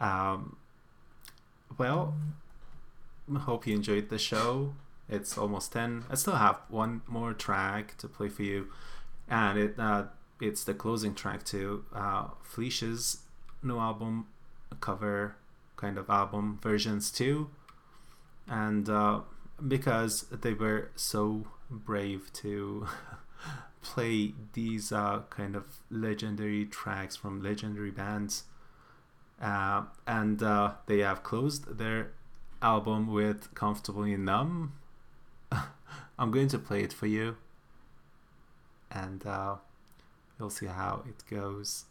Um, well, hope you enjoyed the show. It's almost 10. I still have one more track to play for you, and it uh, it's the closing track to uh, Fleesh's new album cover kind of album Versions 2. And uh, because they were so brave to play these uh, kind of legendary tracks from legendary bands. Uh, and uh, they have closed their album with Comfortably Numb. I'm going to play it for you. And uh, you'll see how it goes.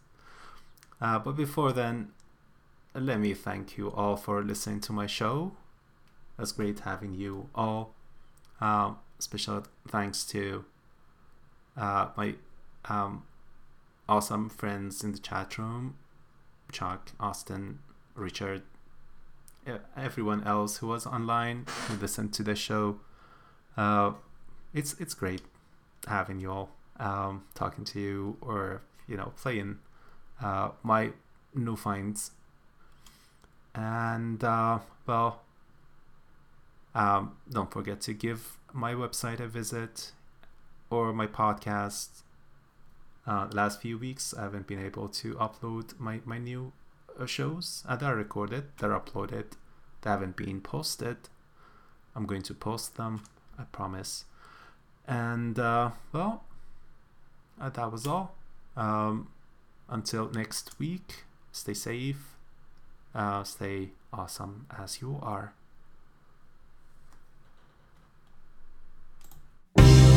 Uh, but before then, let me thank you all for listening to my show. It's great having you all. Um, special thanks to uh, my um, awesome friends in the chat room Chuck, Austin, Richard, everyone else who was online who listened to the show. Uh, it's it's great having you all, um, talking to you, or you know, playing uh, my new finds. And uh, well, um, don't forget to give my website a visit or my podcast. Uh, last few weeks, I haven't been able to upload my my new uh, shows. Uh, they're recorded, they're uploaded, they haven't been posted. I'm going to post them, I promise. And uh, well, uh, that was all. Um, until next week, stay safe, uh, stay awesome as you are. Thank you